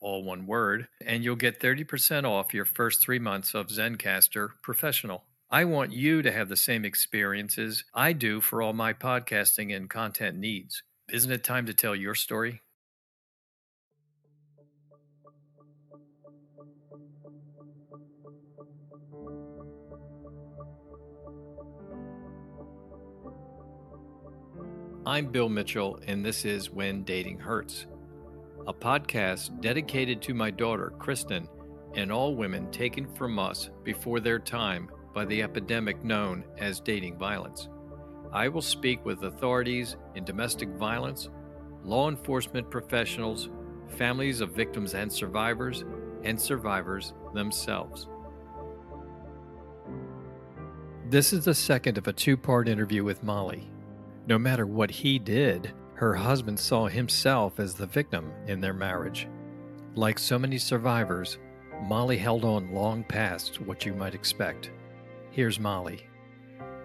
all one word, and you'll get 30% off your first three months of Zencastr Professional. I want you to have the same experiences I do for all my podcasting and content needs. Isn't it time to tell your story? I'm Bill Mitchell, and this is When Dating Hurts a podcast dedicated to my daughter, Kristen, and all women taken from us before their time by the epidemic known as dating violence. I will speak with authorities in domestic violence, law enforcement professionals, families of victims and survivors, and survivors themselves. This is the second of a two part interview with Molly. No matter what he did, her husband saw himself as the victim in their marriage. Like so many survivors, Molly held on long past what you might expect. Here's Molly.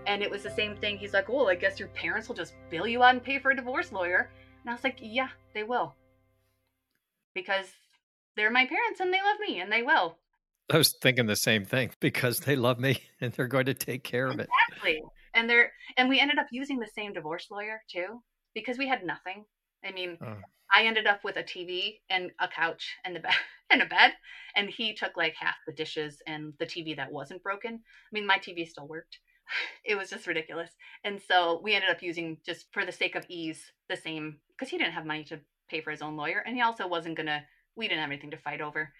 And it was the same thing. He's like, Well, I guess your parents will just bail you out and pay for a divorce lawyer. And I was like, Yeah, they will. Because they're my parents and they love me and they will. I was thinking the same thing because they love me and they're going to take care of it. Exactly. And they're and we ended up using the same divorce lawyer too because we had nothing. I mean. I ended up with a TV and a couch and the bed and a bed, and he took like half the dishes and the TV that wasn't broken. I mean, my TV still worked. It was just ridiculous, and so we ended up using just for the sake of ease the same because he didn't have money to pay for his own lawyer, and he also wasn't gonna. We didn't have anything to fight over,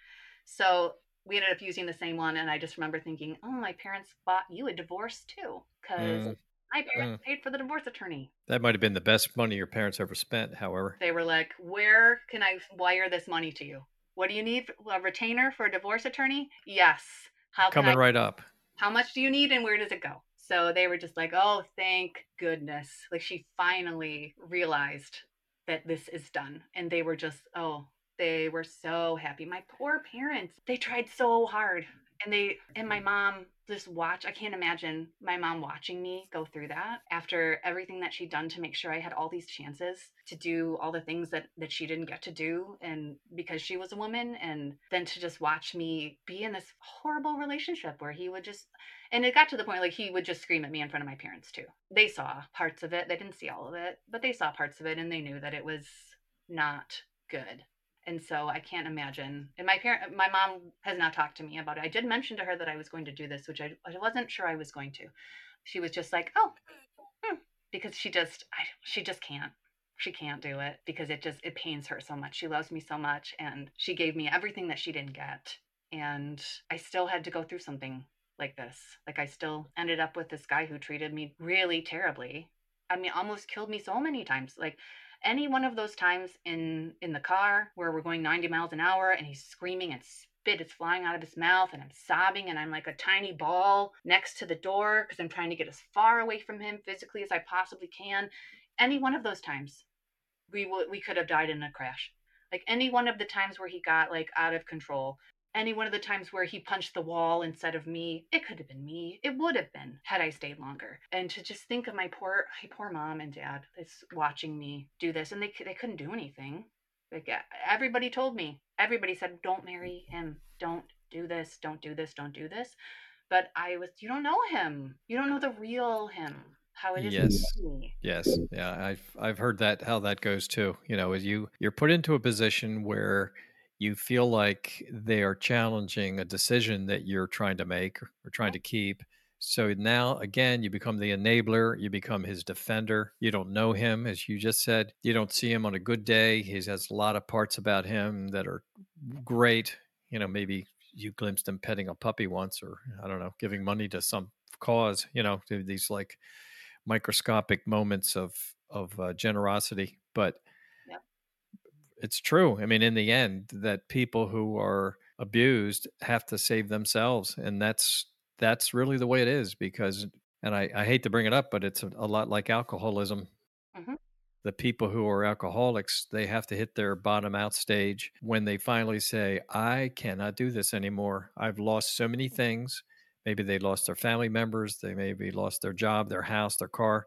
so we ended up using the same one. And I just remember thinking, oh, my parents bought you a divorce too, because mm. My parents uh, paid for the divorce attorney. That might have been the best money your parents ever spent, however. They were like, Where can I wire this money to you? What do you need? A retainer for a divorce attorney? Yes. How Coming I, right up. How much do you need and where does it go? So they were just like, Oh, thank goodness. Like she finally realized that this is done. And they were just, oh, they were so happy. My poor parents, they tried so hard and they and my mom just watch i can't imagine my mom watching me go through that after everything that she'd done to make sure i had all these chances to do all the things that that she didn't get to do and because she was a woman and then to just watch me be in this horrible relationship where he would just and it got to the point like he would just scream at me in front of my parents too. They saw parts of it they didn't see all of it but they saw parts of it and they knew that it was not good and so I can't imagine. And my parent, my mom has not talked to me about it. I did mention to her that I was going to do this, which I, I wasn't sure I was going to. She was just like, "Oh," hmm, because she just, I, she just can't. She can't do it because it just it pains her so much. She loves me so much, and she gave me everything that she didn't get, and I still had to go through something like this. Like I still ended up with this guy who treated me really terribly. I mean, almost killed me so many times. Like any one of those times in in the car where we're going 90 miles an hour and he's screaming and spit is flying out of his mouth and I'm sobbing and I'm like a tiny ball next to the door because I'm trying to get as far away from him physically as I possibly can. Any one of those times, we would we could have died in a crash. Like any one of the times where he got like out of control, any one of the times where he punched the wall instead of me, it could have been me. It would have been had I stayed longer. And to just think of my poor, my poor mom and dad that's watching me do this, and they they couldn't do anything. Like everybody told me, everybody said, "Don't marry him. Don't do this. Don't do this. Don't do this." But I was, you don't know him. You don't know the real him. How it is. Yes. Yes. Yeah. I've I've heard that how that goes too. You know, as you you're put into a position where you feel like they are challenging a decision that you're trying to make or trying to keep. So now, again, you become the enabler, you become his defender. You don't know him, as you just said. You don't see him on a good day. He has a lot of parts about him that are great. You know, maybe you glimpsed him petting a puppy once, or I don't know, giving money to some cause, you know, these like microscopic moments of, of uh, generosity. But it's true. I mean, in the end, that people who are abused have to save themselves, and that's that's really the way it is. Because, and I, I hate to bring it up, but it's a, a lot like alcoholism. Mm-hmm. The people who are alcoholics, they have to hit their bottom out stage when they finally say, "I cannot do this anymore. I've lost so many things." Maybe they lost their family members. They maybe lost their job, their house, their car,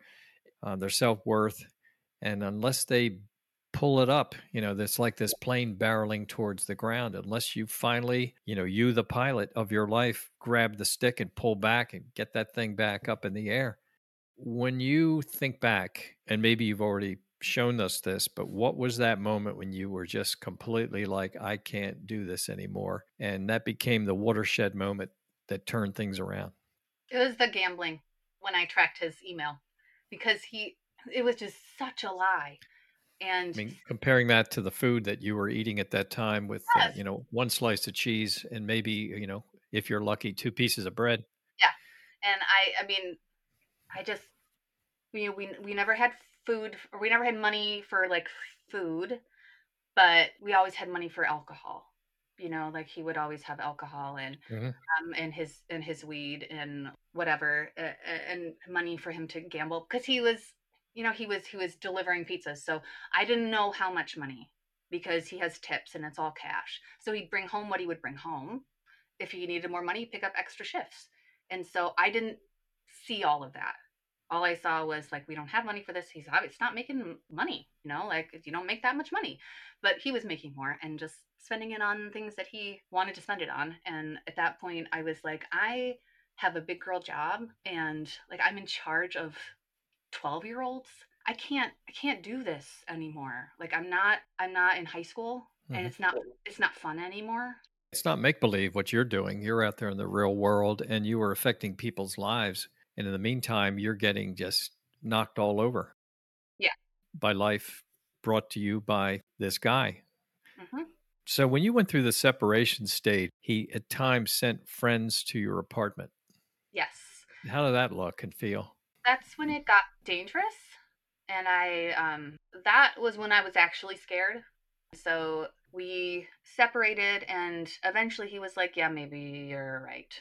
uh, their self worth. And unless they pull it up. You know, it's like this plane barreling towards the ground. Unless you finally, you know, you, the pilot of your life, grab the stick and pull back and get that thing back up in the air. When you think back, and maybe you've already shown us this, but what was that moment when you were just completely like, I can't do this anymore? And that became the watershed moment that turned things around? It was the gambling when I tracked his email because he, it was just such a lie. And I mean, comparing that to the food that you were eating at that time with, uh, yes. uh, you know, one slice of cheese and maybe, you know, if you're lucky, two pieces of bread. Yeah. And I, I mean, I just, we, we, we never had food or we never had money for like food, but we always had money for alcohol. You know, like he would always have alcohol and mm-hmm. um and his and his weed and whatever uh, and money for him to gamble because he was you know, he was he was delivering pizzas. So I didn't know how much money because he has tips and it's all cash. So he'd bring home what he would bring home. If he needed more money, pick up extra shifts. And so I didn't see all of that. All I saw was like, we don't have money for this. He's obviously not making money, you know, like you don't make that much money. But he was making more and just spending it on things that he wanted to spend it on. And at that point, I was like, I have a big girl job and like I'm in charge of 12 year olds i can't i can't do this anymore. Like i'm not i'm not in high school and mm-hmm. it's not it's not fun anymore. It's not make believe what you're doing. You're out there in the real world and you are affecting people's lives and in the meantime you're getting just knocked all over. Yeah. By life brought to you by this guy. Mm-hmm. so when you went through the separation state he at times sent friends to your apartment. Yes. How did that look and feel that's when it got dangerous. And I, um, that was when I was actually scared. So we separated, and eventually he was like, Yeah, maybe you're right.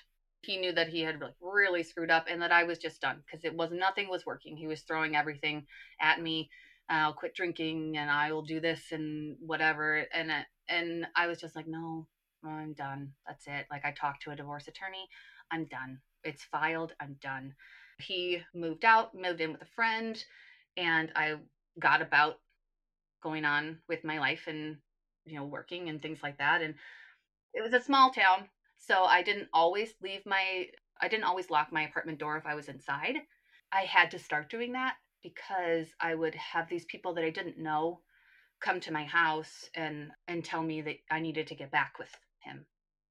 He knew that he had like really screwed up and that I was just done because it was nothing was working. He was throwing everything at me. I'll quit drinking and I will do this and whatever. And and I was just like, no, I'm done. That's it. Like I talked to a divorce attorney. I'm done. It's filed. I'm done. He moved out, moved in with a friend, and I got about going on with my life and, you know, working and things like that. And it was a small town. So I didn't always leave my, I didn't always lock my apartment door if I was inside. I had to start doing that because I would have these people that I didn't know come to my house and and tell me that I needed to get back with him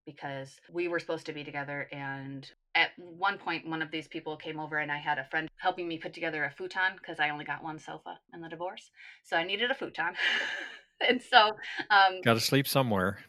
because we were supposed to be together and at one point one of these people came over and i had a friend helping me put together a futon because i only got one sofa in the divorce. So i needed a futon. And so um got to sleep somewhere.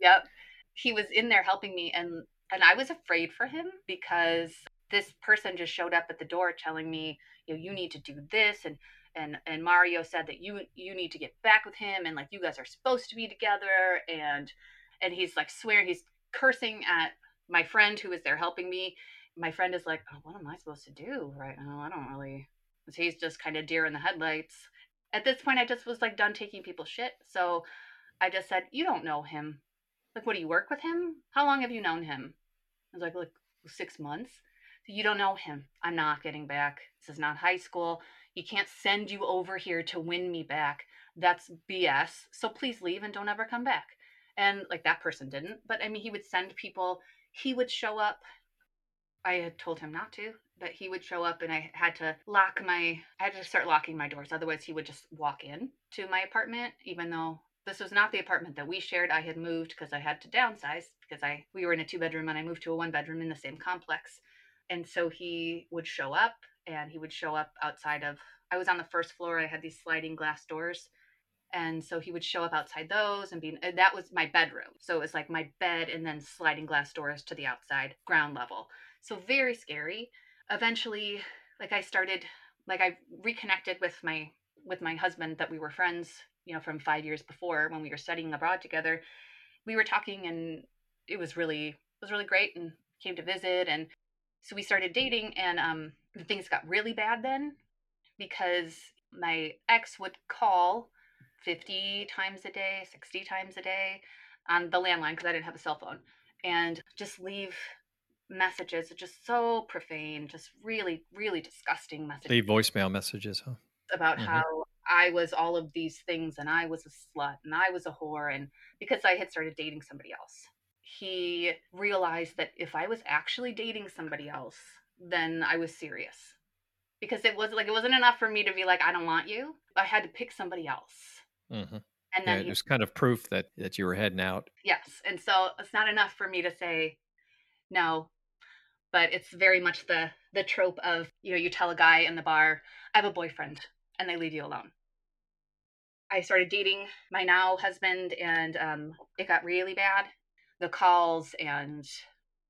Yep. He was in there helping me and and i was afraid for him because this person just showed up at the door telling me you know you need to do this and and and mario said that you you need to get back with him and like you guys are supposed to be together and and he's like swearing he's cursing at my friend who was there helping me, my friend is like, oh, what am I supposed to do right now? I don't really. So He's just kind of deer in the headlights. At this point, I just was like done taking people's shit. So I just said, you don't know him. Like, what do you work with him? How long have you known him? I was like, like six months. So You don't know him. I'm not getting back. This is not high school. You can't send you over here to win me back. That's BS. So please leave and don't ever come back. And like that person didn't. But I mean, he would send people he would show up. I had told him not to, but he would show up and I had to lock my I had to start locking my doors. Otherwise he would just walk in to my apartment, even though This was not the apartment that we shared. I had moved because I had to downsize because I we were in a two bedroom and I moved to a one bedroom in the same complex. And so he would show up and he would show up outside of I was on the first floor. I had these sliding glass doors. And so he would show up outside those and be that was my bedroom. So it was like my bed and then sliding glass doors to the outside ground level. So very scary. Eventually, like I started like I reconnected with my with my husband that we were friends, you know, from 5 years before when we were studying abroad together. We were talking and it was really it was really great and came to visit and so we started dating and um things got really bad then because my ex would call 50 times a day 60 times a day on the landline because i didn't have a cell phone and just leave messages just so profane just really really disgusting messages leave voicemail messages huh about mm-hmm. how i was all of these things and i was a slut and i was a whore and because i had started dating somebody else he realized that if I was actually dating somebody else, then I was serious. Because it was like it wasn't enough for me to be like, I don't want you. I had to pick somebody else. Mm-hmm. And then yeah, it was kind of proof that that you were heading out. Yes, and so it's not enough for me to say no, but it's very much the the trope of you know you tell a guy in the bar, I have a boyfriend, and they leave you alone. I started dating my now husband, and um, it got really bad the calls and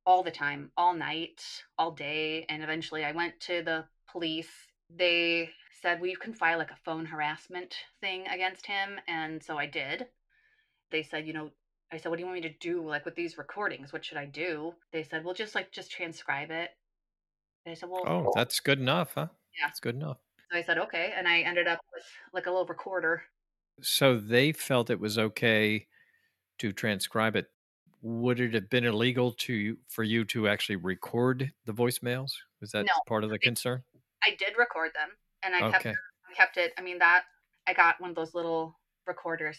all the time, all night, all day. And eventually I went to the police. They said, well, you can file like a phone harassment thing against him. And so I did. They said, you know, I said, what do you want me to do like with these recordings? What should I do? They said, well, just like, just transcribe it. And I said, well, oh, that's good enough, huh? Yeah. That's good enough. So I said, okay. And I ended up with like a little recorder. So they felt it was okay to transcribe it would it have been illegal to for you to actually record the voicemails? Was that no, part of the concern? I did record them, and I okay. kept kept it. I mean that I got one of those little recorders,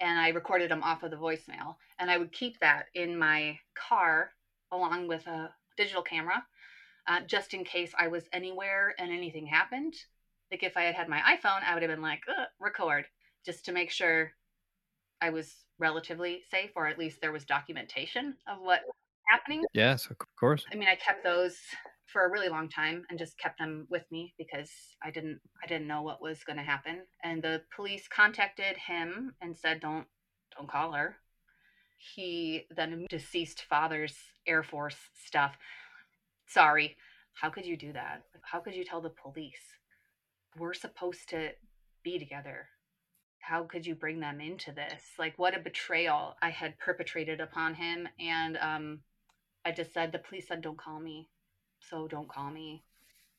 and I recorded them off of the voicemail, and I would keep that in my car along with a digital camera, uh, just in case I was anywhere and anything happened. Like if I had had my iPhone, I would have been like, record, just to make sure I was relatively safe, or at least there was documentation of what was happening. Yes, of course. I mean, I kept those for a really long time and just kept them with me because I didn't I didn't know what was going to happen. And the police contacted him and said, "Don't don't call her." He then deceased father's Air Force stuff. Sorry, how could you do that? How could you tell the police? We're supposed to be together how could you bring them into this? Like, what a betrayal I had perpetrated upon him. And um, I just said, the police said, don't call me. So don't call me.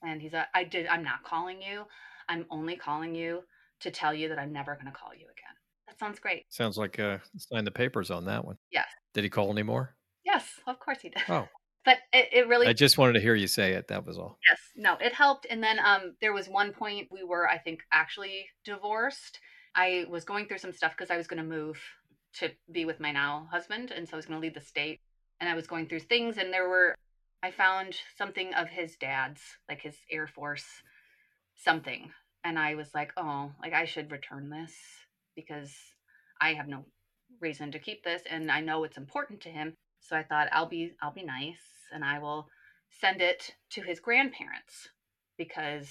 And he's like, I did, I'm not calling you. I'm only calling you to tell you that I'm never going to call you again. That sounds great. Sounds like uh, sign the papers on that one. Yes. Did he call anymore? Yes, of course he did. Oh. But it, it really. I just wanted to hear you say it. That was all. Yes. No, it helped. And then um, there was one point we were, I think, actually divorced I was going through some stuff because I was going to move to be with my now husband. And so I was going to leave the state. And I was going through things, and there were, I found something of his dad's, like his Air Force something. And I was like, oh, like I should return this because I have no reason to keep this. And I know it's important to him. So I thought I'll be, I'll be nice and I will send it to his grandparents because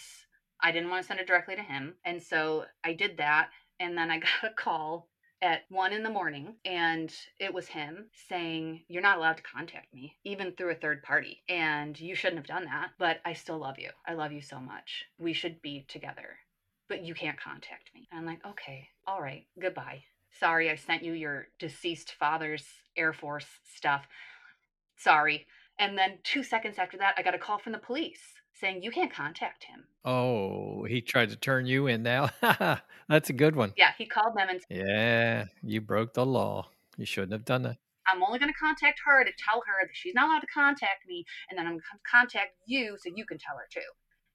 I didn't want to send it directly to him. And so I did that and then I got a call at one in the morning and it was him saying you're not allowed to contact me even through a third party and you shouldn't have done that but i still love you. I love you so much. We should be together but you can't contact me. And i'm like okay all right goodbye. Sorry i sent you your deceased father's air force stuff. Sorry. And then two seconds after that i got a call from the police saying you can't contact him. Oh, he tried to turn you in now. That's a good one. Yeah, he called them and Yeah, you broke the law. You shouldn't have done that. I'm only going to contact her to tell her that she's not allowed to contact me, and then I'm going to contact you so you can tell her too.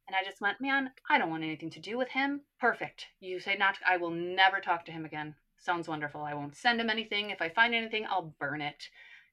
And I just went, man, I don't want anything to do with him. Perfect. You say not, I will never talk to him again. Sounds wonderful. I won't send him anything. If I find anything, I'll burn it.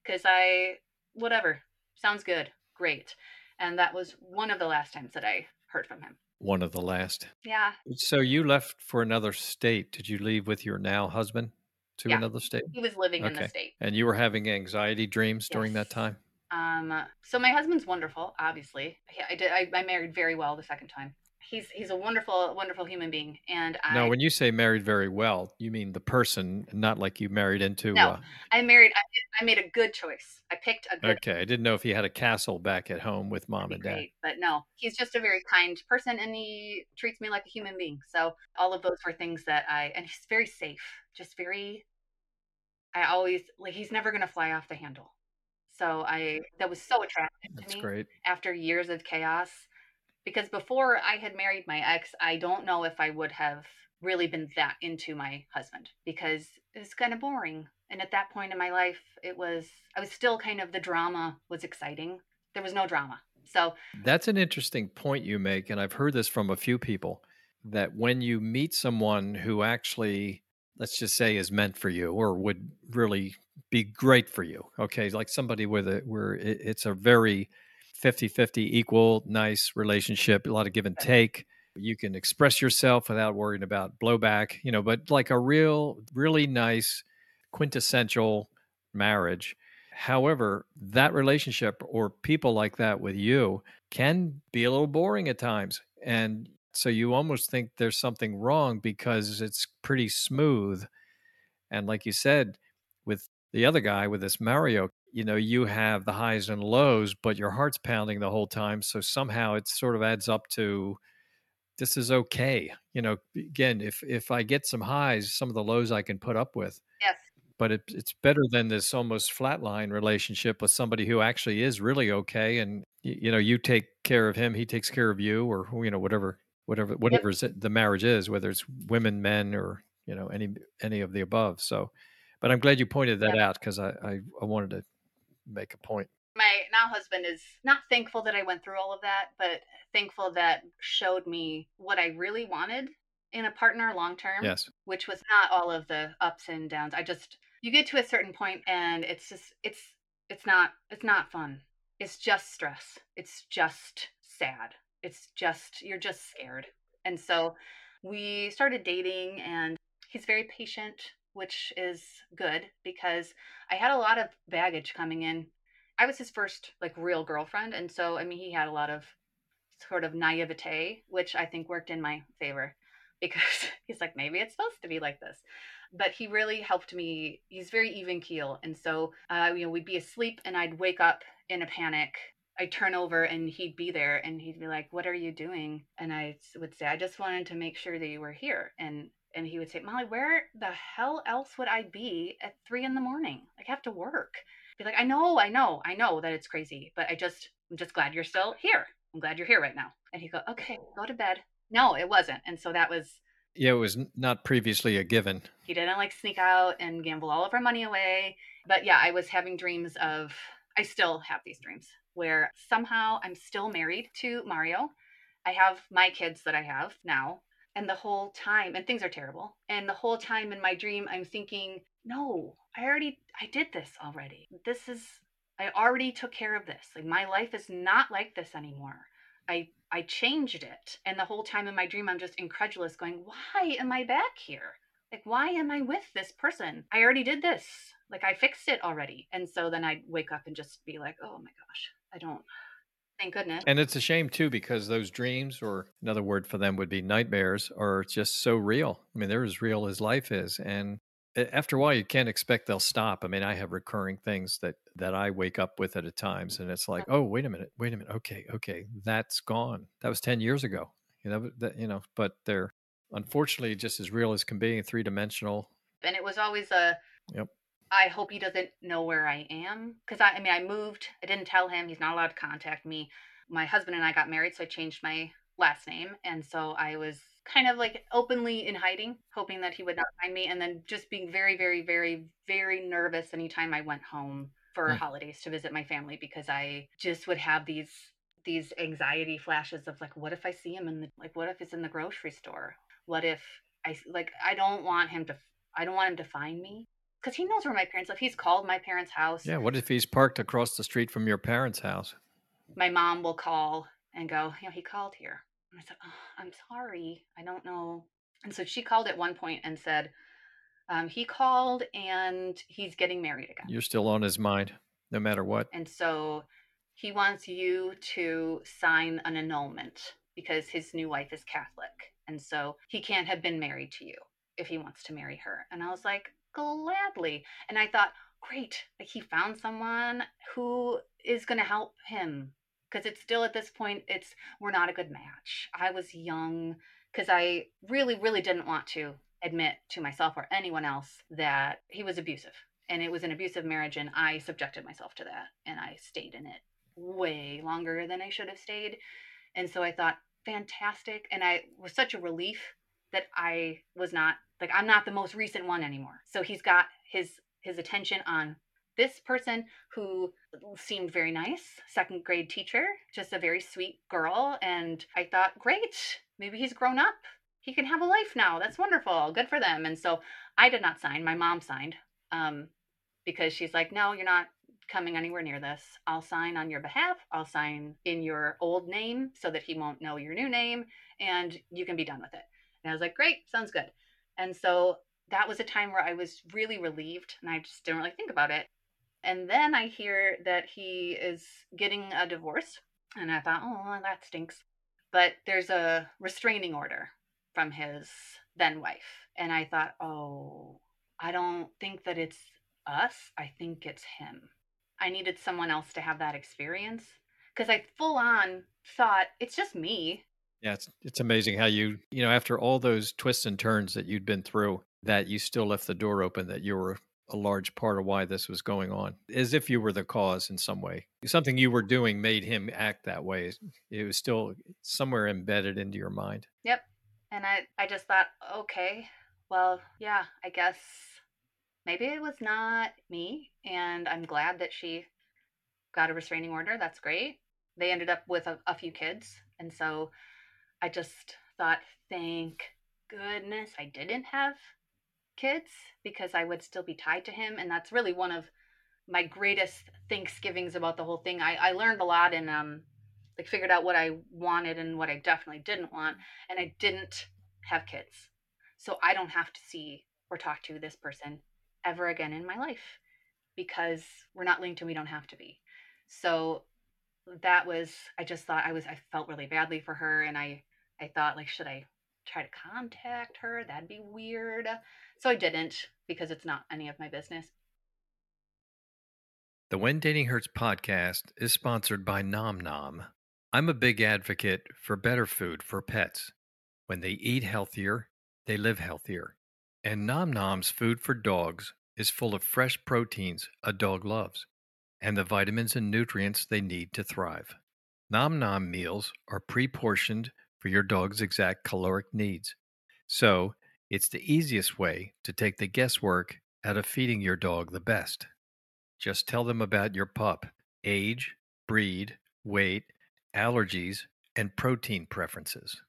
Because I, whatever. Sounds good. Great. And that was one of the last times that I heard from him. One of the last. Yeah. So you left for another state. Did you leave with your now husband? to Yeah. another state? He was living in the state. And you were having anxiety dreams during that time? Um, so my husband's wonderful, obviously. He- I did. I, I married very well the second time. He's he's a wonderful, wonderful human being, and I No, when you say married very well, you mean the person, not like you married into. No. Uh, I married. I, I made a good choice. I picked a good. okay, I didn't know if he had a castle back at home with mom and dad. great, but no, he's just a very kind person, and he treats me like a human being. So all of those were things that I, and he's very safe, just very. I always like he's never gonna fly off the handle. So I that was so attractive to That's me. great. after years of chaos because before I had married my ex, I don't know if I would have really been that into my husband because it's kind of boring. And at that point in my life, it was, I was still kind of, the drama was exciting. There was no drama. So, That's an interesting point you make. And I've heard this from a few people that when you meet someone who actually, let's just say, is meant for you or would really be great for you, okay, like somebody where it, it's a very 50 50 equal, nice relationship, a lot of give and take. You can express yourself without worrying about blowback, you know, but like a real, really nice, quintessential marriage. However, that relationship or people like that with you can be a little boring at times. And so you almost think there's something wrong because it's pretty smooth. And like you said, with the other guy, with this Mario, you know, you have the highs and lows, but your heart's pounding the whole time. So somehow it sort of adds up to this is okay. You know, again, if if I get some highs, some of the lows I can put up with yes, but it, it's better than this almost flatline relationship with somebody who actually is really okay and y- you know you take care of him he takes care of you or you know whatever whatever whatever the marriage is whether it's women men or you know any any of the above so but i'm glad you pointed that out because I, I i wanted to make a point my now husband is not thankful that I went through all of that, but thankful that showed me what I really wanted in a partner long term. yes which was not all of the ups and downs. I just you get to a certain point and it's just it's it's not it's not fun. It's just stress. It's just sad. It's just you're just scared. And so we started dating and he's very patient, which is good because I had a lot of baggage coming in. I was his first like real girlfriend and so I mean he had a lot of sort of naivete, which I think worked in my favor because he's like, maybe it's supposed to be like this. But he really helped me. He's very even keel. And so, uh, you know, we'd be asleep and I'd wake up in a panic. I'd turn over and he'd be there and he'd be like, what are you doing? And I would say, I just wanted to make sure that you were here. And and he would say, Molly, where the hell else would I be at three in the morning? Like, I have to work. Be like, I know, I know, I know that it's crazy, but I just, I'm just glad you're still here. I'm glad you're here right now. And he'd go, okay, go to bed. No, it wasn't. And so that was, yeah it was not previously a given he didn't like sneak out and gamble all of our money away. But yeah, I was having dreams of, I still have these dreams where somehow I'm still married to Mario. I have my kids that I have now. And the whole time, and things are terrible. And the whole time in my dream, I'm thinking, no, I already, I did this already. This is, I already took care of this. Like my life is not like this anymore. I I changed it. And the whole time in my dream I'm just incredulous going, "Why am I back here? Like why am I with this person? I already did this. Like I fixed it already." And so then I'd wake up and just be like, "Oh my gosh, I don't thank goodness." and it's a shame too because those dreams or another word for them would be nightmares are just so real. I mean they're as real as life is and after a while you can't expect they'll stop. I mean i have recurring things that that i wake up with at a times and it's like oh wait a minute wait a minute okay okay that's gone. That was 10 years ago. You know that you know but they're unfortunately just as real as can be three-dimensional. And it was always a Yep. I hope he doesn't know where I am because I, I mean I moved. I didn't tell him. He's not allowed to contact me. My husband and I got married, so I changed my last name, and so I was kind of like openly in hiding, hoping that he would not find me, and then just being very, very, very, very nervous anytime I went home for Mm. holidays to visit my family because I just would have these these anxiety flashes of like, what if I see him in the like, what if it's in the grocery store? What if I like I don't want him to I don't want him to find me because he knows where my parents live. He's called my parents' house. yeah what if he's parked across the street from your parents house My mom will call and go, you know, he called here. And I said, oh, I'm sorry. I don't know. And so she called at one point and said, Um, he called and he's getting married again. You're still on his mind, no matter what. And so he wants you to sign an annulment because his new wife is Catholic. And so he can't have been married to you if he wants to marry her. And I was like, gladly. And I thought, great, like he found someone who is going to help him because it's still at this point it's we're not a good match. I was young because I really really didn't want to admit to myself or anyone else that he was abusive. And it was an abusive marriage and I subjected myself to that and I stayed in it way longer than I should have stayed. And so I thought fantastic and I was such a relief that I was not like I'm not the most recent one anymore. So he's got his his attention on this person who seemed very nice, second grade teacher, just a very sweet girl. And I thought, great, maybe he's grown up. He can have a life now. That's wonderful. Good for them. And so I did not sign. My mom signed um, because she's like, no, you're not coming anywhere near this. I'll sign on your behalf. I'll sign in your old name so that he won't know your new name and you can be done with it. And I was like, great, sounds good. And so that was a time where I was really relieved and I just didn't really think about it. And then I hear that he is getting a divorce. And I thought, oh, that stinks. But there's a restraining order from his then wife. And I thought, oh, I don't think that it's us. I think it's him. I needed someone else to have that experience because I full on thought it's just me. Yeah, it's it's amazing how you, you know, after all those twists and turns that you'd been through, that you still left the door open that you were a large part of why this was going on, as if you were the cause in some way. Something you were doing made him act that way. It was still somewhere embedded into your mind. Yep. And I, I just thought, okay, well, yeah, I guess maybe it was not me. And I'm glad that she got a restraining order. That's great. They ended up with a, a few kids. And so I just thought, thank goodness I didn't have kids because I would still be tied to him. And that's really one of my greatest Thanksgivings about the whole thing. I, I learned a lot and um like figured out what I wanted and what I definitely didn't want. And I didn't have kids. So I don't have to see or talk to this person ever again in my life because we're not linked and we don't have to be. So that was I just thought I was I felt really badly for her and I I thought like should I try to contact her? That'd be weird. So I didn't because it's not any of my business. The When Dating Hurts podcast is sponsored by Nom Nom. I'm a big advocate for better food for pets. When they eat healthier, they live healthier. And Nom Nom's food for dogs is full of fresh proteins a dog loves and the vitamins and nutrients they need to thrive. Nom Nom meals are pre portioned for your dog's exact caloric needs. So, it's the easiest way to take the guesswork out of feeding your dog the best. Just tell them about your pup, age, breed, weight, allergies, and protein preferences.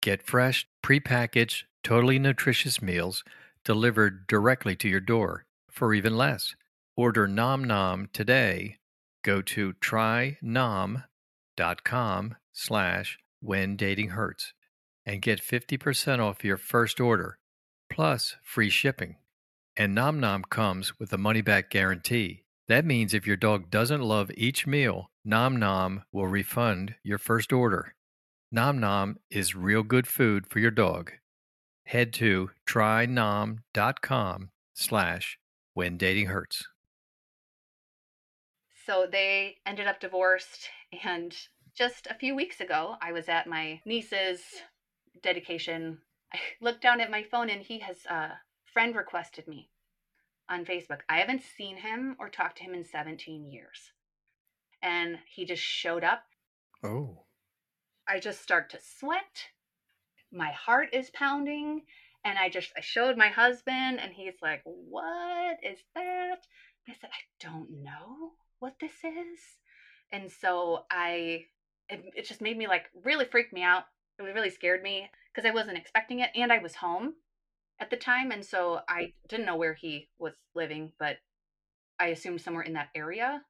Get fresh, prepackaged, totally nutritious meals delivered directly to your door for even less. Order Nom Nom today. Go to trynom.com slash when dating hurts and get 50% off your first order, plus free shipping. And Nom Nom comes with a money back guarantee. That means if your dog doesn't love each meal, Nom Nom will refund your first order. Nom Nom is real good food for your dog. Head to trynom.com slash when dating hurts. So they ended up divorced and just a few weeks ago, I was at my niece's dedication. I looked down at my phone and he has uh, friend requested me on Facebook. I haven't seen him or talked to him in 17 years. And he just showed up. Oh. I just start to sweat. My heart is pounding. And I just I showed my husband and he's like, What is that? I said, I don't know what this is. And so I it, it just made me like really freaked me out. It really scared me because I wasn't expecting it and I was home at the time and so I didn't know where he was living, but I assumed somewhere in that area.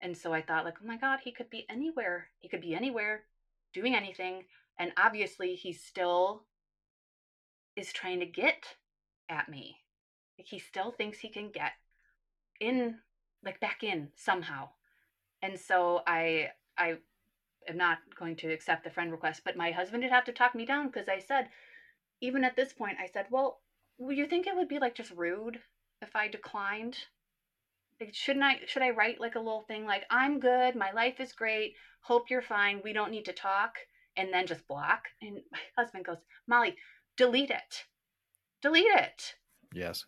And so I thought like, "Oh my god, he could be anywhere. He could be anywhere doing anything." And obviously he still is trying to get at me. Like, he still thinks he can get in like back in somehow. And so I I am not going to accept the friend request, but my husband did have to talk me down because I said even at this point I said, "Well, would you think it would be like just rude if I declined?" Like, shouldn't I should I write like a little thing like I'm good, my life is great, hope you're fine, we don't need to talk, and then just block? And my husband goes, "Molly, delete it. Delete it." Yes.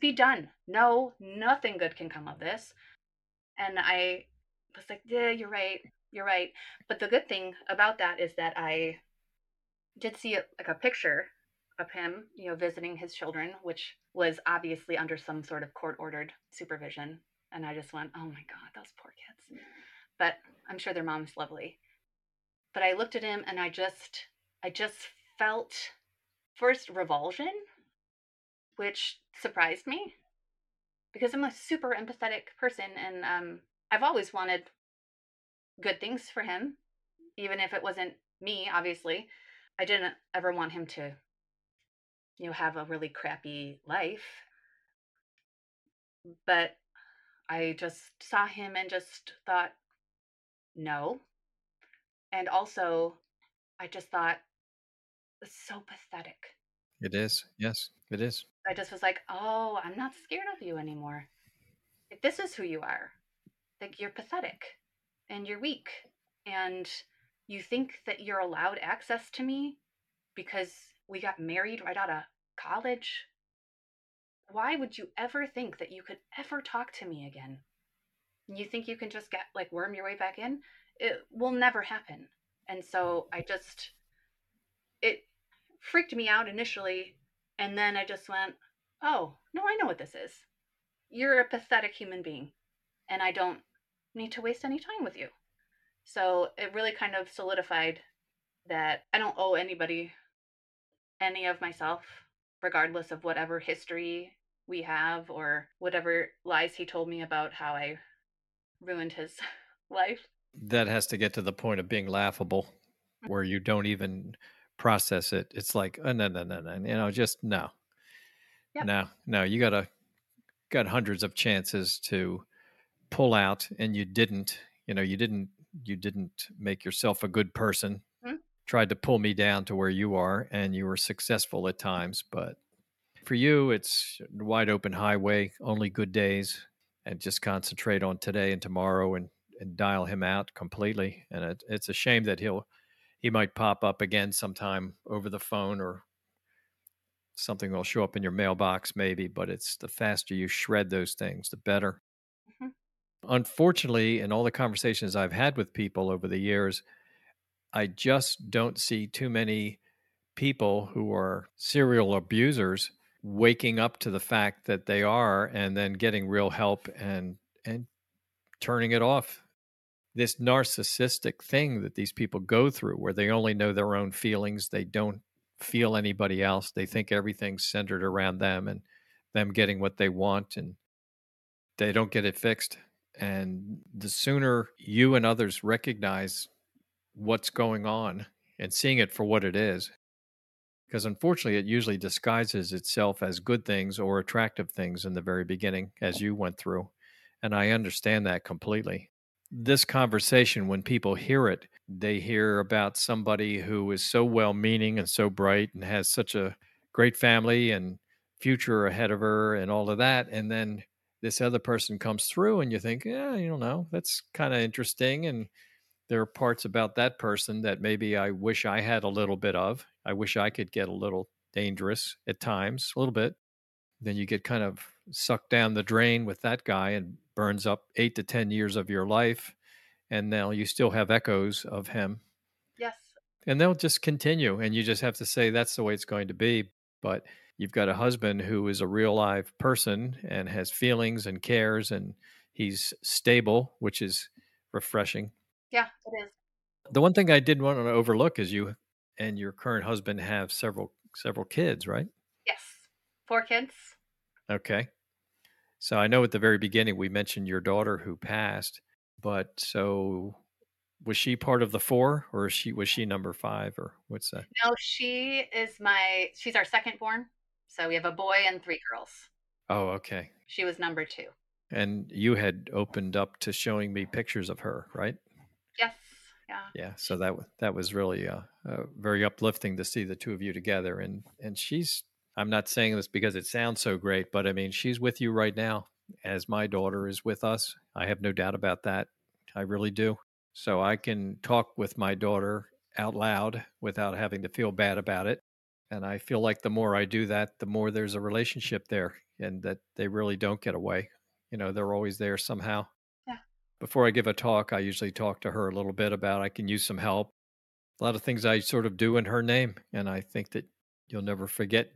Be done. No, nothing good can come of this. And I was like, "Yeah, you're right. You're right." But the good thing about that is that I did see a, like a picture of him, you know, visiting his children, which was obviously under some sort of court ordered supervision. And I just went, oh my God, those poor kids. But I'm sure their mom's lovely. But I looked at him and I just, I just felt first revulsion, which surprised me because I'm a super empathetic person and um, I've always wanted good things for him, even if it wasn't me, obviously. I didn't ever want him to you know, have a really crappy life. But I just saw him and just thought, no. And also, I just thought, it's so pathetic. It is. Yes, it is. I just was like, oh, I'm not scared of you anymore. Like, this is who you are. Like, you're pathetic and you're weak. And you think that you're allowed access to me because we got married right out of college. Why would you ever think that you could ever talk to me again? You think you can just get like worm your way back in? It will never happen. And so I just, it freaked me out initially. And then I just went, oh, no, I know what this is. You're a pathetic human being. And I don't need to waste any time with you. So it really kind of solidified that I don't owe anybody any of myself, regardless of whatever history we have or whatever lies he told me about how I ruined his life. That has to get to the point of being laughable, mm. where you don't even process it. It's like, oh, no, no, no, no, you know, just no, yep. no, no. You got to got hundreds of chances to pull out, and you didn't. You know, you didn't. You didn't make yourself a good person tried to pull me down to where you are, and you were successful at times. But for you, it's wide open highway, only good days, and just concentrate on today and tomorrow, and and dial him out completely. And it, it's a shame that he'll he might pop up again sometime over the phone or something will show up in your mailbox maybe but it's the faster you shred those things the better mm-hmm. Unfortunately in all the conversations i've had with people over the years I just don't see too many people who are serial abusers waking up to the fact that they are and then getting real help and and turning it off. This narcissistic thing that these people go through where they only know their own feelings they don't feel anybody else they think everything's centered around them and them getting what they want and they don't get it fixed and the sooner you and others recognize what's going on and seeing it for what it is. Because unfortunately, it usually disguises itself as good things or attractive things in the very beginning, as you went through. And I understand that completely. This conversation, when people hear it, they hear about somebody who is so well meaning and so bright and has such a great family and future ahead of her and all of that. And then this other person comes through, and you think, yeah, you don't know, that's kind of interesting. And there are parts about that person that maybe I wish I had a little bit of. I wish I could get a little dangerous at times, a little bit. Then you get kind of sucked down the drain with that guy and burns up eight to 10 years of your life. And now you still have echoes of him. Yes. And they'll just continue. And you just have to say that's the way it's going to be. But you've got a husband who is a real live person and has feelings and cares and he's stable, which is refreshing. Yeah, it is. The one thing I did want to overlook is you and your current husband have several several kids, right? Yes. Four kids. Okay. So I know at the very beginning we mentioned your daughter who passed, but so was she part of the four or she was she number five or what's that? No, she is my she's our second born. So we have a boy and three girls. Oh, okay. She was number two. And you had opened up to showing me pictures of her, right? Yes. Yeah. Yeah. So that that was really uh, uh, very uplifting to see the two of you together. And and she's I'm not saying this because it sounds so great, but I mean she's with you right now, as my daughter is with us. I have no doubt about that. I really do. So I can talk with my daughter out loud without having to feel bad about it. And I feel like the more I do that, the more there's a relationship there and that they really don't get away. You know, they're always there somehow. Yeah. Before I give a talk, I usually talk to her a little bit about I can use some help. A lot of things I sort of do in her name. And I think that you'll never forget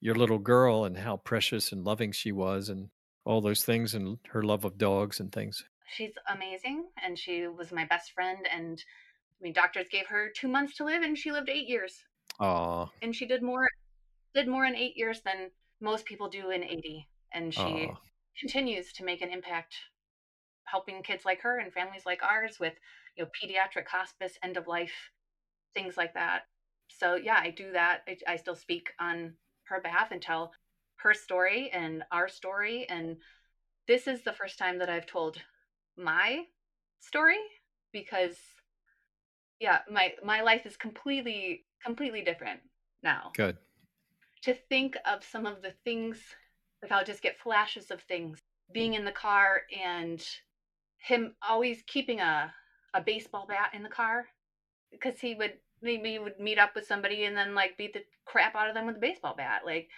your little girl and how precious and loving she was and all those things and her love of dogs and things. She's amazing and she was my best friend and I mean doctors gave her 2 months to live and she lived 8 years. Aw. And she did more did more in 8 years than most people do in 80 and she Aw. continues to make an impact helping kids like her and families like ours with you know pediatric hospice end of life things like that so yeah i do that I, I still speak on her behalf and tell her story and our story and this is the first time that i've told my story because yeah my my life is completely completely different now Good. to think of some of the things like i'll just get flashes of things being in the car and him always keeping a a baseball bat in the car because he would maybe he would meet up with somebody and then like beat the crap out of them with a baseball bat like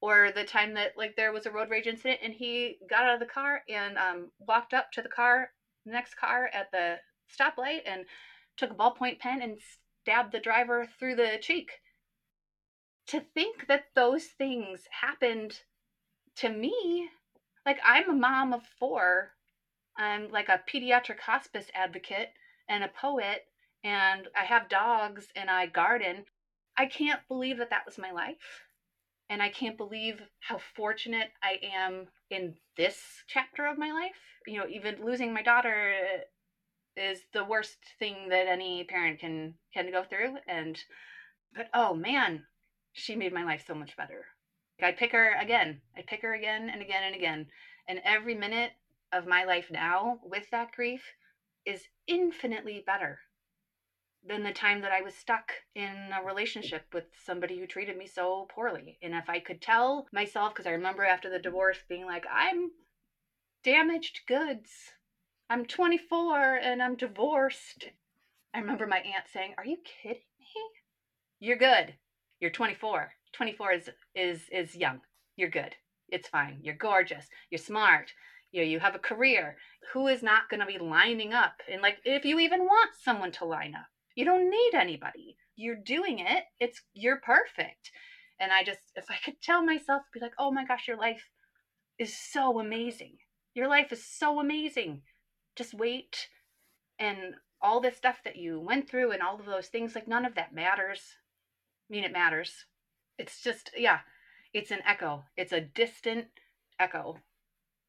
or the time that like there was a road rage incident and he got out of the car and um, walked up to the car the next car at the stoplight and took a ballpoint pen and stabbed the driver through the cheek. To think that those things happened to me like i'm a mom of four. I'm like a pediatric hospice advocate and a poet and i have dogs and i garden. I can't believe that that was my life and i can't believe how fortunate i am in this chapter of my life you know even losing my daughter is the worst thing that any parent can can go through and but oh man she made my life so much better i'd pick her again i'd pick her again and again and again and every minute of my life now with that grief is infinitely better than the time that I was stuck in a relationship with somebody who treated me so poorly. And if I could tell myself, because I remember after the divorce being like, I'm damaged goods. I'm 24 and I'm divorced. I remember my aunt saying, Are you kidding me? You're good. You're 24. 24 is is is young. You're good. It's fine. You're gorgeous. You're smart. You know, you have a career. Who is not going to be lining up? And like if you even want someone to line up, you don't need anybody. You're doing it. It's you're perfect. And I just if I could tell myself be like, "Oh my gosh, your life is so amazing. Your life is so amazing. Just wait." And all this stuff that you went through and all of those things like none of that matters. I mean, it matters. It's just yeah, it's an echo. It's a distant echo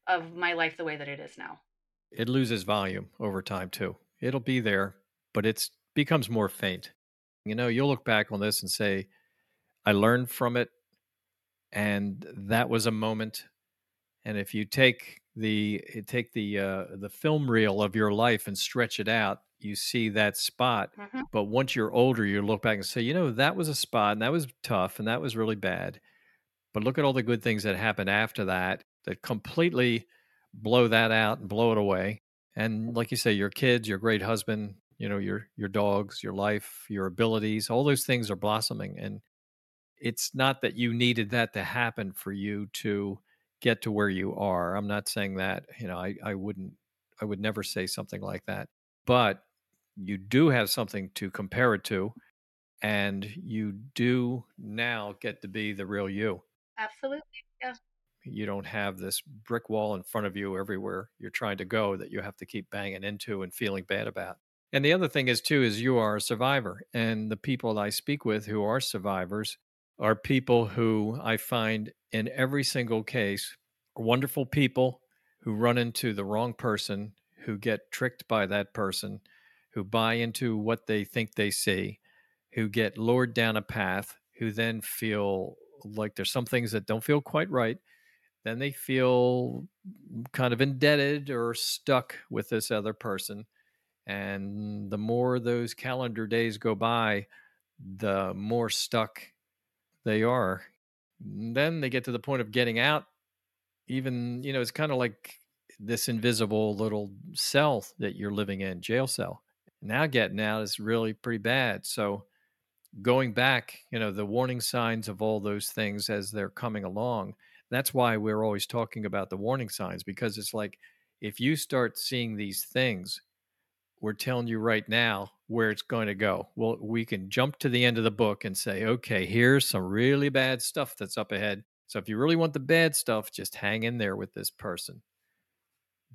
of my life the way that it is now. It loses volume over time too. It'll be there, but it's becomes more faint. You know, you'll look back on this and say, I learned from it and that was a moment. And if you take the take the uh, the film reel of your life and stretch it out, you see that spot. Mhm. But once you're older, you look back and say, you know, that was a spot and that was tough and that was really bad. But look at all the good things that happened after that that completely blow that out and blow it away. And like you say, your kids, your great husband, you know, your your dogs, your life, your abilities, all those things are blossoming. And it's not that you needed that to happen for you to get to where you are. I'm not saying that, you know, I, I wouldn't I would never say something like that. But you do have something to compare it to and you do now get to be the real you Absolutely. Yeah. you don't have this brick wall in front of you everywhere you're trying to go that you have to keep banging into and feeling bad about and the other thing is too is you are a survivor and the people i speak with who are survivors are people who i find in every single case wonderful people who run into the wrong person who get tricked by that person who buy into what they think they see who get lured down a path who then feel like there's some things that don't feel quite right then they feel kind of indebted or stuck with this other person. And the more those calendar days go by, the more stuck they are. And then they get to the point of getting out. Even, you know, it's kind of like this invisible little cell that you're living in, jail cell. Now getting out is really pretty bad. So going back, you know, the warning signs of all those things as they're coming along that's why we're always talking about the warning signs because it's like if you start seeing these things, we're telling you right now where it's going to go. Well, we can jump to the end of the book and say, okay, here's some really bad stuff that's up ahead. So if you really want the bad stuff, just hang in there with this person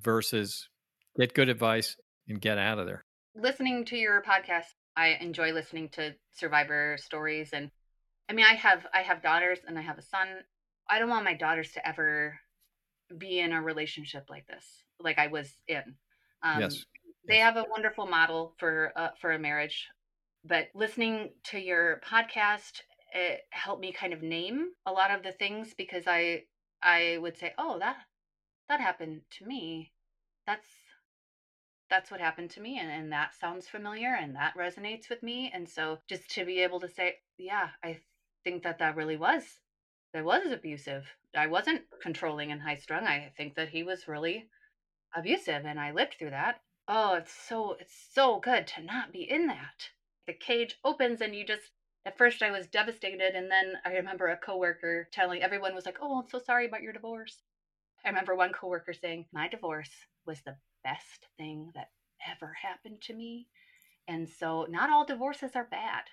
versus get good advice and get out of there. Listening to your podcast, I enjoy listening to survivor stories and I mean I have I have daughters and I have a son I don't want my daughters to ever be in a relationship like this, like I was in. Um, yes. They have a wonderful model for uh, for a marriage, but listening to your podcast it helped me kind of name a lot of the things because I I would say, oh that that happened to me. That's that's what happened to me and, and that sounds familiar and that resonates with me and so just to be able to say yeah i think that that really was that was abusive. I wasn't controlling and high strung. I think that he was really abusive and I lived through that. Oh, it's so it's so good to not be in that. The cage opens and you just at first I was devastated and then I remember a coworker telling everyone was like, "Oh, I'm so sorry about your divorce." I remember one coworker saying, "My divorce was the best thing that ever happened to me." And so not all divorces are bad.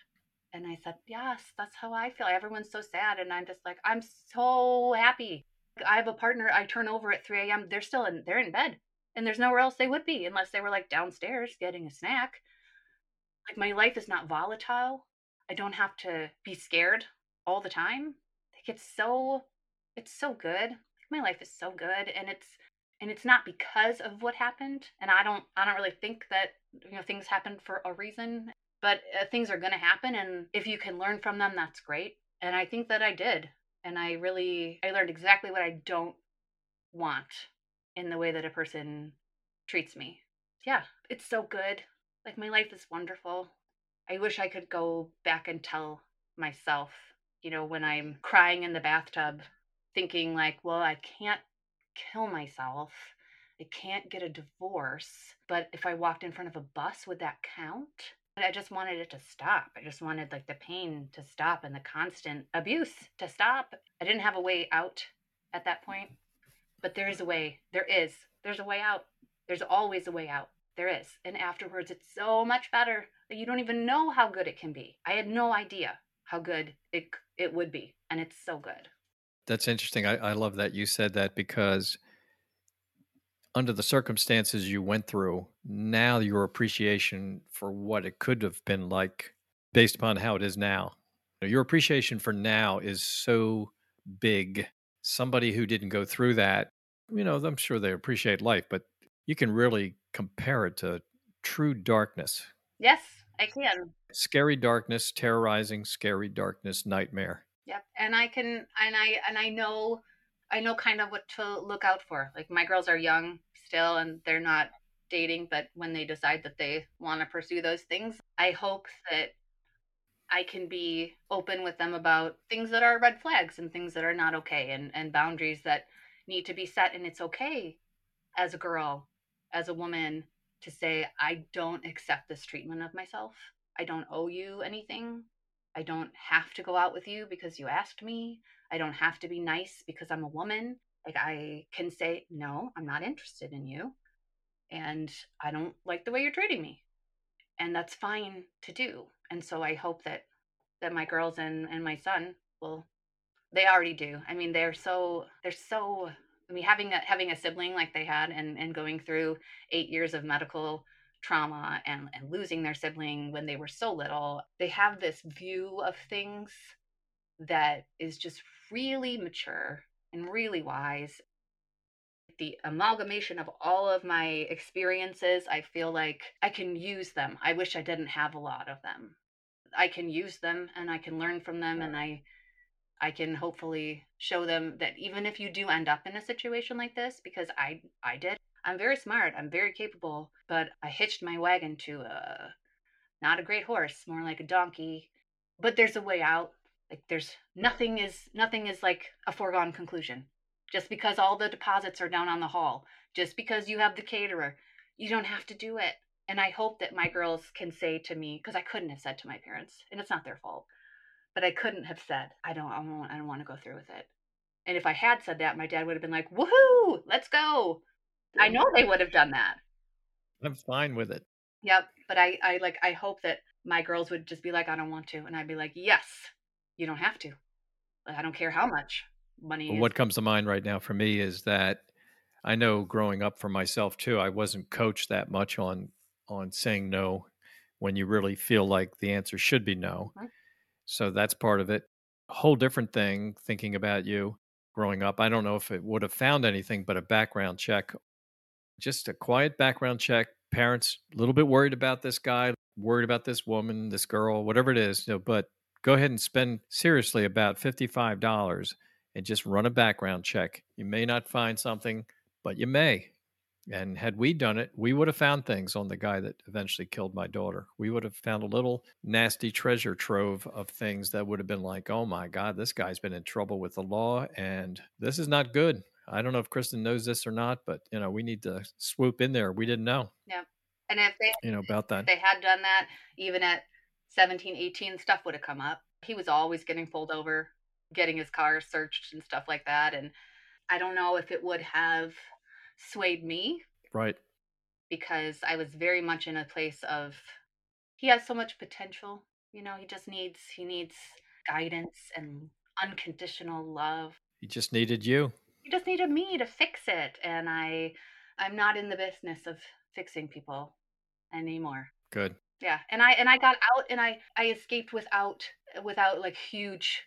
And I said, Yes, that's how I feel. Everyone's so sad. And I'm just like, I'm so happy. I have a partner I turn over at 3 a.m. They're still in they're in bed. And there's nowhere else they would be unless they were like downstairs getting a snack. Like my life is not volatile. I don't have to be scared all the time. Like it's so it's so good. Like my life is so good and it's and it's not because of what happened and i don't i don't really think that you know things happen for a reason but uh, things are going to happen and if you can learn from them that's great and i think that i did and i really i learned exactly what i don't want in the way that a person treats me yeah it's so good like my life is wonderful i wish i could go back and tell myself you know when i'm crying in the bathtub thinking like well i can't kill myself I can't get a divorce, but if I walked in front of a bus, would that count? I just wanted it to stop. I just wanted like the pain to stop and the constant abuse to stop. I didn't have a way out at that point, but there is a way. There is. There's a way out. There's always a way out. There is. And afterwards, it's so much better that you don't even know how good it can be. I had no idea how good it it would be, and it's so good. That's interesting. I, I love that you said that because under the circumstances you went through, now your appreciation for what it could have been like based upon how it is now. Your appreciation for now is so big. Somebody who didn't go through that, you know, I'm sure they appreciate life, but you can really compare it to true darkness. Yes, I can. Scary darkness, terrorizing, scary darkness, nightmare. Yep. And I can and I and I know I know kind of what to look out for. Like my girls are young still and they're not dating, but when they decide that they want to pursue those things, I hope that I can be open with them about things that are red flags and things that are not okay and, and boundaries that need to be set. And it's okay as a girl, as a woman, to say, I don't accept this treatment of myself. I don't owe you anything. I don't have to go out with you because you asked me. I don't have to be nice because I'm a woman. Like I can say, no, I'm not interested in you. And I don't like the way you're treating me. And that's fine to do. And so I hope that that my girls and, and my son will they already do. I mean, they're so they're so I mean having a having a sibling like they had and, and going through eight years of medical trauma and, and losing their sibling when they were so little, they have this view of things that is just really mature and really wise. The amalgamation of all of my experiences, I feel like I can use them. I wish I didn't have a lot of them. I can use them and I can learn from them and I I can hopefully show them that even if you do end up in a situation like this, because I I did, I'm very smart, I'm very capable, but I hitched my wagon to a not a great horse, more like a donkey. But there's a way out. Like there's nothing is nothing is like a foregone conclusion. Just because all the deposits are down on the hall, just because you have the caterer, you don't have to do it. And I hope that my girls can say to me, because I couldn't have said to my parents, and it's not their fault, but I couldn't have said, I don't, I don't, I don't want to go through with it. And if I had said that, my dad would have been like, woohoo, let's go. I know they would have done that. I'm fine with it. Yep. But I, I like, I hope that my girls would just be like, I don't want to. And I'd be like, yes, you don't have to. I don't care how much money. Well, what comes to mind right now for me is that I know growing up for myself too, I wasn't coached that much on on saying no when you really feel like the answer should be no. So that's part of it. A whole different thing thinking about you growing up. I don't know if it would have found anything but a background check. Just a quiet background check. Parents a little bit worried about this guy, worried about this woman, this girl, whatever it is, you know, but go ahead and spend seriously about $55 and just run a background check. You may not find something, but you may. And had we done it, we would have found things on the guy that eventually killed my daughter. We would have found a little nasty treasure trove of things that would have been like, oh my God, this guy's been in trouble with the law and this is not good. I don't know if Kristin knows this or not, but you know, we need to swoop in there. We didn't know, Yeah. And if they, you know, about if that. they had done that, even at 17, 18, stuff would have come up. He was always getting pulled over, getting his car searched and stuff like that. And I don't know if it would have swayed me Right. because I was very much in a place of he has so much potential. You know, he just needs he needs guidance and unconditional love. He just needed you. He just needed me to fix it and I I'm not in the business of fixing people anymore. Good. Yeah, and I and I got out and I I escaped without without like huge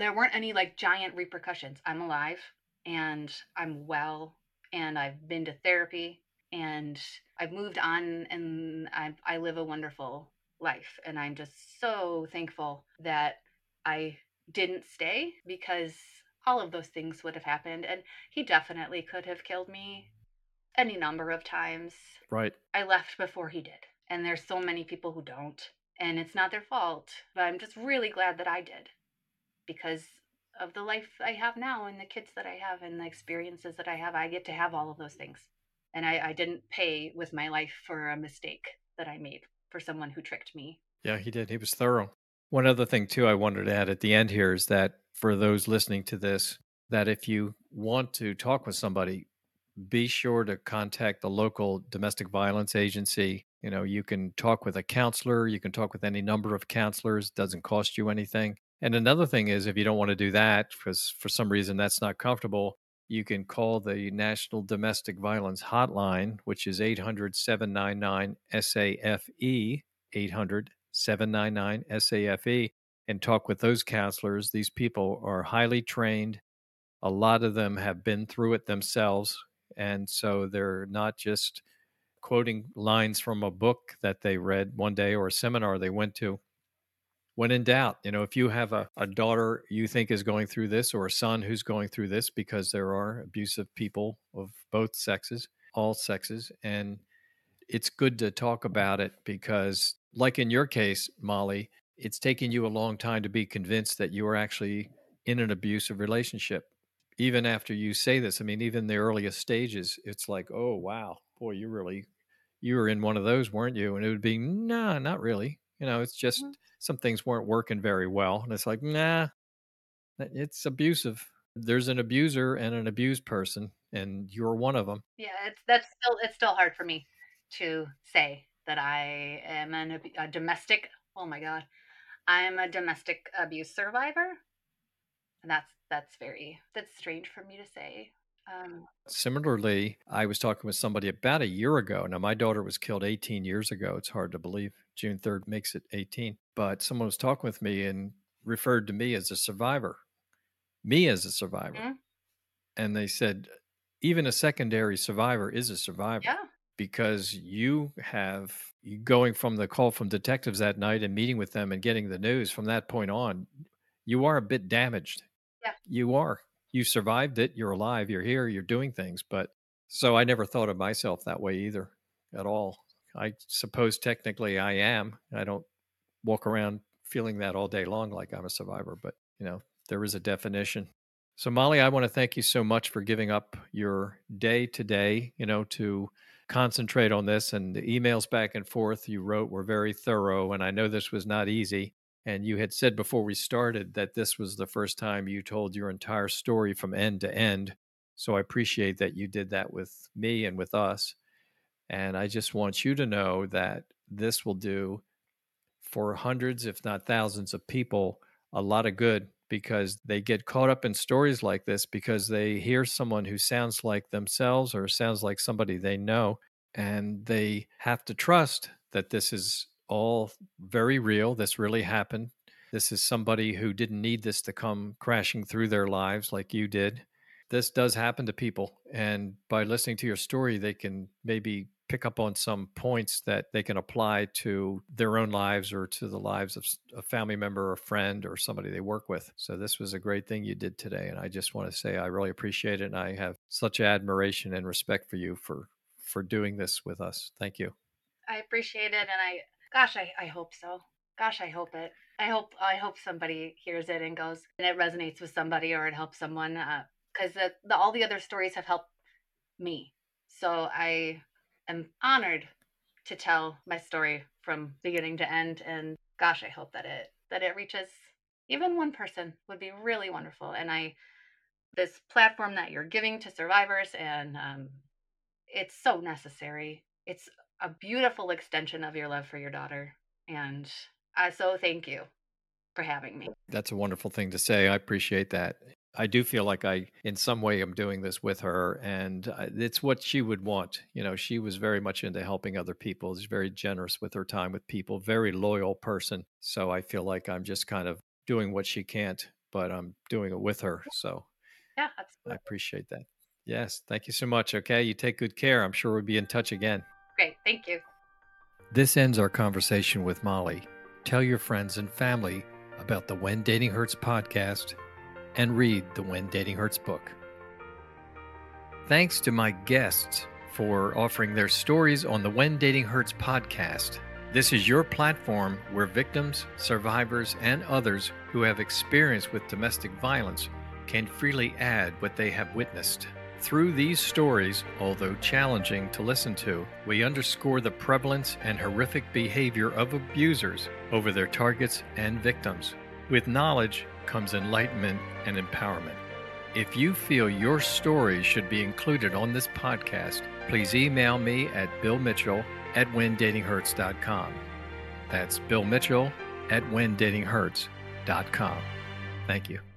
there weren't any like giant repercussions. I'm alive and I'm well and I've been to therapy and I've moved on and I I live a wonderful life and I'm just so thankful that I didn't stay because all of those things would have happened and he definitely could have killed me any number of times. Right. I left before he did. And there's so many people who don't. And it's not their fault. But I'm just really glad that I did because of the life I have now and the kids that I have and the experiences that I have. I get to have all of those things. And I, I didn't pay with my life for a mistake that I made for someone who tricked me. Yeah, he did. He was thorough. One other thing, too, I wanted to add at the end here is that for those listening to this, that if you want to talk with somebody, be sure to contact the local domestic violence agency. You know, you can talk with a counselor, you can talk with any number of counselors, doesn't cost you anything. And another thing is, if you don't want to do that because for some reason that's not comfortable, you can call the National Domestic Violence Hotline, which is 800 799 SAFE, 800 799 SAFE, and talk with those counselors. These people are highly trained. A lot of them have been through it themselves. And so they're not just quoting lines from a book that they read one day or a seminar they went to when in doubt, you know, if you have a, a daughter you think is going through this or a son who's going through this, because there are abusive people of both sexes, all sexes, and it's good to talk about it because, like in your case, Molly, it's taken you a long time to be convinced that you are actually in an abusive relationship. Even after you say this, I mean, even the earliest stages, it's like, oh, wow, boy, you really, you were in one of those, weren't you? And it would be, nah, not really. You know, it's just Mhm. some things weren't working very well. And it's like, nah, it's abusive. There's an abuser and an abused person, and you're one of them. Yeah, it's that's still it's still hard for me to say that I am an, a domestic. Oh my god, I am a domestic abuse survivor, and that's that's very that's strange for me to say. Um, Similarly, I was talking with somebody about a year ago. Now, my daughter was killed 18 years ago. It's hard to believe. June 3rd makes it 18. But someone was talking with me and referred to me as a survivor, me as a survivor. Mhm. And they said, even a secondary survivor is a survivor. yeah, because you have you going from the call from detectives that night and meeting with them and getting the news from that point on you are a bit damaged Yeah. You are. You survived it. You're alive. You're here. You're doing things. But so I never thought of myself that way either at all. I suppose technically I am. I don't walk around feeling that all day long like I'm a survivor, but you know, there is a definition. So Molly, I want to thank you so much for giving up your day today, you know, to concentrate on this and the emails back and forth you wrote were very thorough and I know this was not easy. And you had said before we started that this was the first time you told your entire story from end to end. So I appreciate that you did that with me and with us. And I just want you to know that this will do for hundreds, if not thousands of people, a lot of good because they get caught up in stories like this because they hear someone who sounds like themselves or sounds like somebody they know. And they have to trust that this is all very real. This really happened. This is somebody who didn't need this to come crashing through their lives like you did. This does happen to people. And by listening to your story, they can maybe pick up on some points that they can apply to their own lives or to the lives of a family member or friend or somebody they work with. So this was a great thing you did today and I just want to say I really appreciate it and I have such admiration and respect for you for for doing this with us. Thank you. I appreciate it and I gosh I, I hope so. Gosh, I hope it. I hope I hope somebody hears it and goes and it resonates with somebody or it helps someone because uh, the, the, all the other stories have helped me. So I am honored to tell my story from beginning to end and gosh i hope that it that it reaches even one person. Would be really wonderful. And i this platform that you're giving to survivors and um, it's so necessary. It's a beautiful extension of your love for your daughter. And so thank you for having me. That's a wonderful thing to say. I appreciate that I do feel like I, in some way, am doing this with her, and uh, it's what she would want. You know, she was very much into helping other people. She's very generous with her time with people, very loyal person. So I feel like I'm just kind of doing what she can't, but I'm doing it with her. So yeah, absolutely. I appreciate that. Yes, thank you so much. Okay, you take good care. I'm sure we'll be in touch again. Great, thank you. This ends our conversation with Molly. Tell your friends and family about the When Dating Hurts podcast and read the When Dating Hurts book. Thanks to my guests for offering their stories on the When Dating Hurts podcast. This is your platform where victims, survivors, and others who have experience with domestic violence can freely add what they have witnessed. Through these stories, although challenging to listen to, we underscore the prevalence and horrific behavior of abusers over their targets and victims. With knowledge, comes enlightenment and empowerment. If you feel your story should be included on this podcast, please email me at billmitchell at whendatinghurts.com. That's Bill Mitchell at whendatinghurts.com. Thank you.